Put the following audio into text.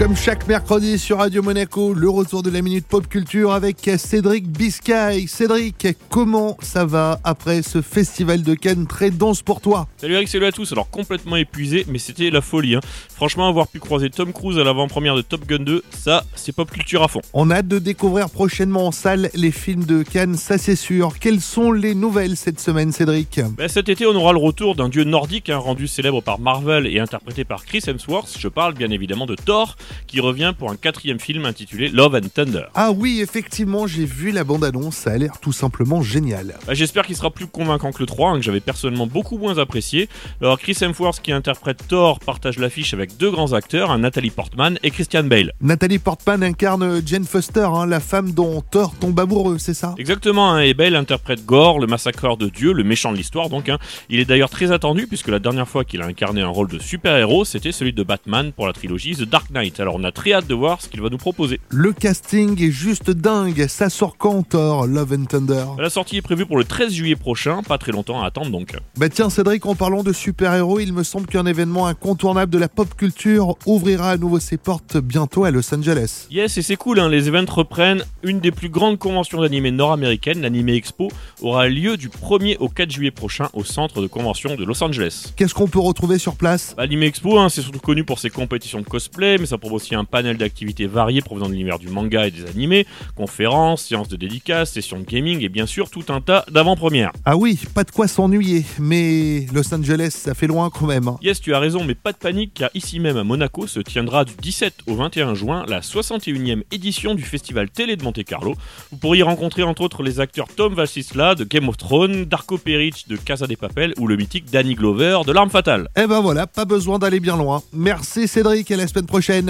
Comme chaque mercredi sur Radio Monaco, le retour de la Minute Pop Culture avec Cédric Biscay. Cédric, comment ça va après ce festival de Cannes très dense pour toi Salut Eric, salut à tous. Alors complètement épuisé, mais c'était la folie. Hein. Franchement, avoir pu croiser Tom Cruise à l'avant-première de Top Gun 2, ça, c'est pop culture à fond. On a hâte de découvrir prochainement en salle les films de Cannes, ça c'est sûr. Quelles sont les nouvelles cette semaine, Cédric ben, Cet été, on aura le retour d'un dieu nordique hein, rendu célèbre par Marvel et interprété par Chris Hemsworth. Je parle bien évidemment de Thor qui revient pour un quatrième film intitulé Love and Thunder. Ah oui, effectivement, j'ai vu la bande-annonce, ça a l'air tout simplement génial. Bah, j'espère qu'il sera plus convaincant que le 3, hein, que j'avais personnellement beaucoup moins apprécié. Alors Chris Hemsworth qui interprète Thor partage l'affiche avec deux grands acteurs, hein, Nathalie Portman et Christian Bale. Nathalie Portman incarne Jane Foster, hein, la femme dont Thor tombe amoureux, c'est ça? Exactement, et Bale interprète Gore, le massacreur de Dieu, le méchant de l'histoire donc. Il est d'ailleurs très attendu puisque la dernière fois qu'il a incarné un rôle de super-héros, c'était celui de Batman pour la trilogie The Dark Knight. Alors on a très hâte de voir ce qu'il va nous proposer. Le casting est juste dingue. Ça sort quand, Thor, Love and Thunder? La sortie est prévue pour le 13 juillet prochain. Pas très longtemps à attendre donc. Bah tiens, Cédric, en parlant de super-héros, il me semble qu'un événement incontournable de la pop culture ouvrira à nouveau ses portes bientôt à Los Angeles. Yes, et c'est cool, hein, les événements reprennent. Une des plus grandes conventions d'animé nord-américaine, l'Anime Expo, aura lieu du 1er au 4 juillet prochain au centre de convention de Los Angeles. Qu'est-ce qu'on peut retrouver sur place? L'Anime Expo, hein, c'est surtout connu pour ses compétitions de cosplay, mais ça propose aussi un panel d'activités variées provenant de l'univers du manga et des animés, conférences, séances de dédicaces, sessions de gaming et bien sûr tout un tas d'avant-premières. Ah oui, pas de quoi s'ennuyer, mais Los Angeles, ça fait loin quand même. Hein. Yes, tu as raison, mais pas de panique car ici même à Monaco se tiendra du 17 au 21 juin la 61e édition du festival télé de Monte Carlo. Vous pourriez rencontrer entre autres les acteurs Tom Vasisla de Game of Thrones, Darko Peric de Casa des Papel ou le mythique Danny Glover de L'Arme Fatale. Eh ben voilà, pas besoin d'aller bien loin. Merci Cédric et à la semaine prochaine.